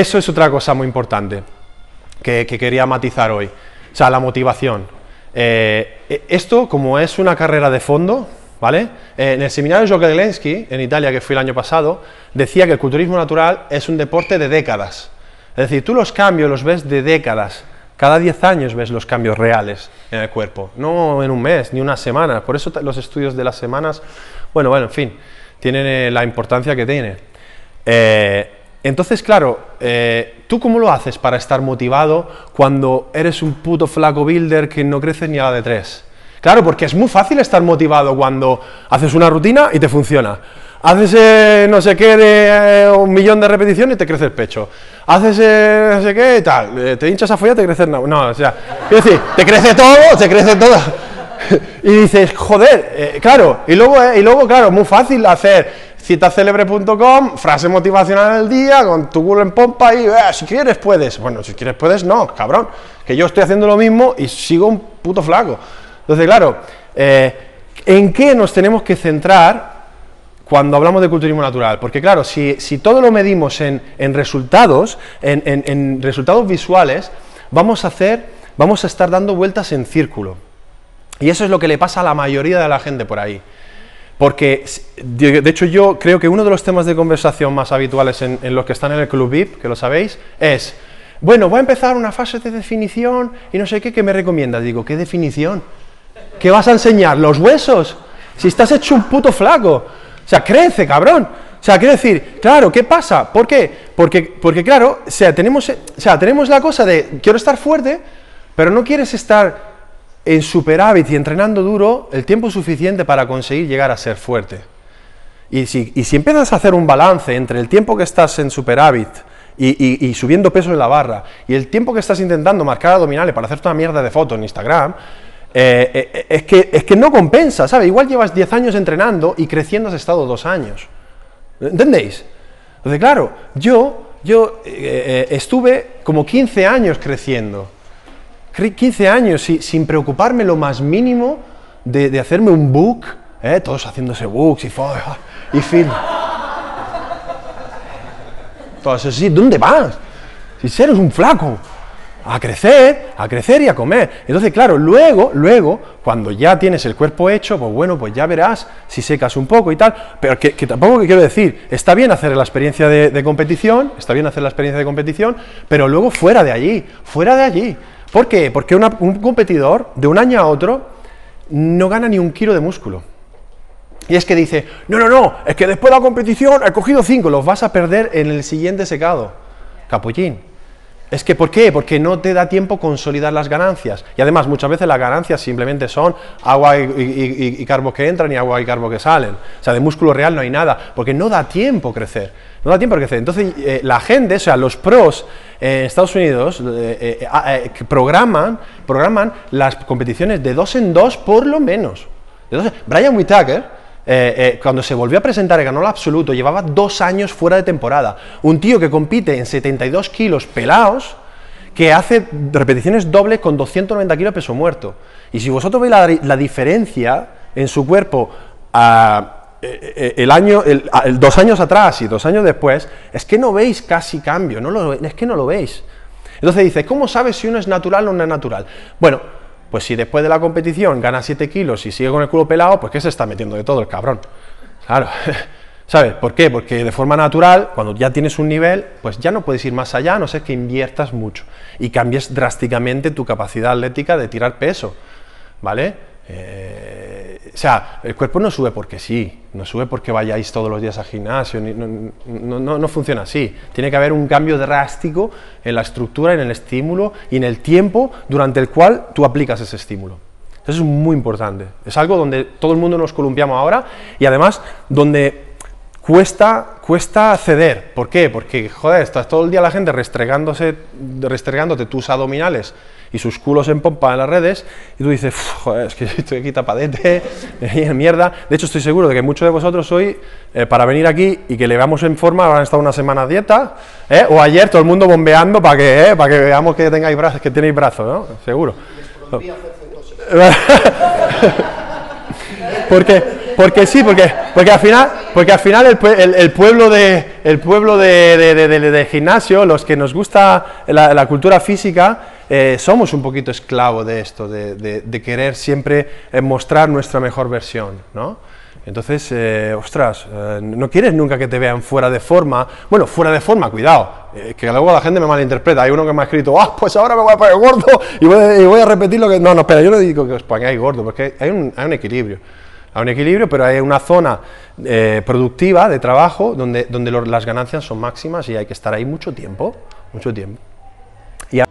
eso es otra cosa muy importante que, que quería matizar hoy. O sea, la motivación. Eh, esto, como es una carrera de fondo, ¿vale? Eh, en el seminario Joghelensky, en Italia, que fui el año pasado, decía que el culturismo natural es un deporte de décadas. Es decir, tú los cambios los ves de décadas. Cada 10 años ves los cambios reales en el cuerpo, no en un mes ni una semana. Por eso los estudios de las semanas, bueno, bueno, en fin, tienen eh, la importancia que tienen. Eh, entonces, claro, eh, ¿tú cómo lo haces para estar motivado cuando eres un puto flaco builder que no creces ni a la de tres? Claro, porque es muy fácil estar motivado cuando haces una rutina y te funciona. Haces eh, no sé qué de eh, un millón de repeticiones y te crece el pecho. Haces no sé qué y tal. te hinchas a follar, te crece. No, o sea, quiero decir, te crece todo, te crece todo. y dices, joder, claro, y luego, y luego, claro, muy fácil hacer citacelebre.com, frase motivacional del día, con tu culo en pompa y eh, si quieres puedes. Bueno, si quieres puedes, no, cabrón. Que yo estoy haciendo lo mismo y sigo un puto flaco. Entonces, claro, eh, ¿en qué nos tenemos que centrar cuando hablamos de culturismo natural? Porque claro, si, todo lo medimos en, resultados, en, en, resultados visuales, vamos a hacer, vamos a estar dando vueltas en círculo. Y eso es lo que le pasa a la mayoría de la gente por ahí. Porque, de hecho, yo creo que uno de los temas de conversación más habituales en, los que están en el Club VIP, que lo sabéis, es, bueno, voy a empezar una fase de definición y no sé qué, ¿qué me recomiendas? Digo, ¿qué definición? ¿Qué vas a enseñar? ¿Los huesos? Si estás hecho un puto flaco. O sea, crece, cabrón. O sea, quiero decir, claro, ¿qué pasa? ¿Por qué? Porque, claro, o sea, tenemos, o sea, tenemos la cosa de, quiero estar fuerte, pero no quieres estar en superávit y entrenando duro el tiempo suficiente para conseguir llegar a ser fuerte. Y si, si empiezas a hacer un balance entre el tiempo que estás en superávit y, subiendo peso en la barra y el tiempo que estás intentando marcar abdominales para hacerte una mierda de foto en Instagram, eh, eh, es, que, es que no compensa, ¿sabes? Igual llevas 10 años entrenando y creciendo has estado dos años. ¿Entendéis? Entonces, claro, yo, yo eh, estuve como 15 años creciendo 15 años sin preocuparme lo más mínimo de, hacerme un book, ¿eh? todos haciéndose books y, y film. Todos así, ¿dónde vas? Si eres un flaco, a crecer, a crecer y a comer. Entonces, claro, luego, luego, cuando ya tienes el cuerpo hecho, pues bueno, pues ya verás si secas un poco y tal, pero que, tampoco que quiero decir, está bien hacer la experiencia de, de, competición, está bien hacer la experiencia de competición, pero luego fuera de allí, fuera de allí. ¿Por qué? Porque un competidor de un año a otro no gana ni un kilo de músculo. Y es que dice, no, no, no, es que después de la competición he cogido cinco, los vas a perder en el siguiente secado. Capullín. Es que, ¿por qué? Porque no te da tiempo consolidar las ganancias. Y además, muchas veces las ganancias simplemente son agua y, y, carbos que entran y agua y carbos que salen. O sea, de músculo real no hay nada, porque no da tiempo crecer. No da tiempo crecer. Entonces, eh, la gente, o sea, los pros en Estados Unidos eh, eh, ah, programan, programan las competiciones de dos en dos por lo menos. Brian Whittaker, eh, eh, cuando se volvió a presentar y ganó el absoluto, llevaba dos años fuera de temporada. Un tío que compite en 72 kilos pelados, que hace repeticiones dobles con 290 kilos de peso muerto. Y si vosotros veis la, diferencia en su cuerpo eh, el año, dos años atrás y dos años después, es que no veis casi cambio, no es que no lo veis. Entonces dice, ¿cómo sabes si uno es natural o no es natural? Bueno, pues si después de la competición gana 7 kilos y sigue con el culo pelado, pues ¿qué se está metiendo de todo el cabrón? Claro, ¿sabes? ¿Por qué? Porque de forma natural, cuando ya tienes un nivel, pues ya no puedes ir más allá, a no ser que inviertas mucho y cambies drásticamente tu capacidad atlética de tirar peso, ¿vale? Eh, o sea, el cuerpo no sube porque sí, no sube porque vayáis todos los días al gimnasio, no, funciona así. Tiene que haber un cambio drástico en la estructura, en el estímulo y en el tiempo durante el cual tú aplicas ese estímulo. Eso es muy importante. Es algo donde todo el mundo nos columpiamos ahora y además donde cuesta, cuesta ceder. ¿Por qué? Porque, joder, estás todo el día la gente restregándose, restregándote tus abdominales y sus culos en pompa en las redes, y tú dices, joder, es que estoy aquí tapadete, mierda. De hecho, estoy seguro de que muchos de vosotros hoy, eh, para venir aquí y que le veamos en forma, han estado una semana a dieta, ¿eh? o ayer todo el mundo bombeando para que, ¿eh? para que veamos que tengáis brazos, que tenéis brazos, ¿no? Seguro. Porque porque sí, porque, porque al final, porque al final el, el- el pueblo, de, el pueblo de, de- de- de- gimnasio, los que nos gusta la, la cultura física, eh, somos un poquito esclavos de esto, de, querer siempre eh, mostrar nuestra mejor versión, ¿no? Entonces, eh, ostras, eh, no quieres nunca que te vean fuera de forma. Bueno, fuera de forma, cuidado, eh, que luego la gente me malinterpreta. Hay uno que me ha escrito, ah, pues ahora me voy a poner gordo y voy, y voy a repetir lo que. No, no, espera, yo no digo que os pongáis gordo, porque hay un, hay un equilibrio. Hay un equilibrio, pero hay una zona eh, productiva de trabajo donde, donde las ganancias son máximas y hay que estar ahí mucho tiempo, mucho tiempo. A-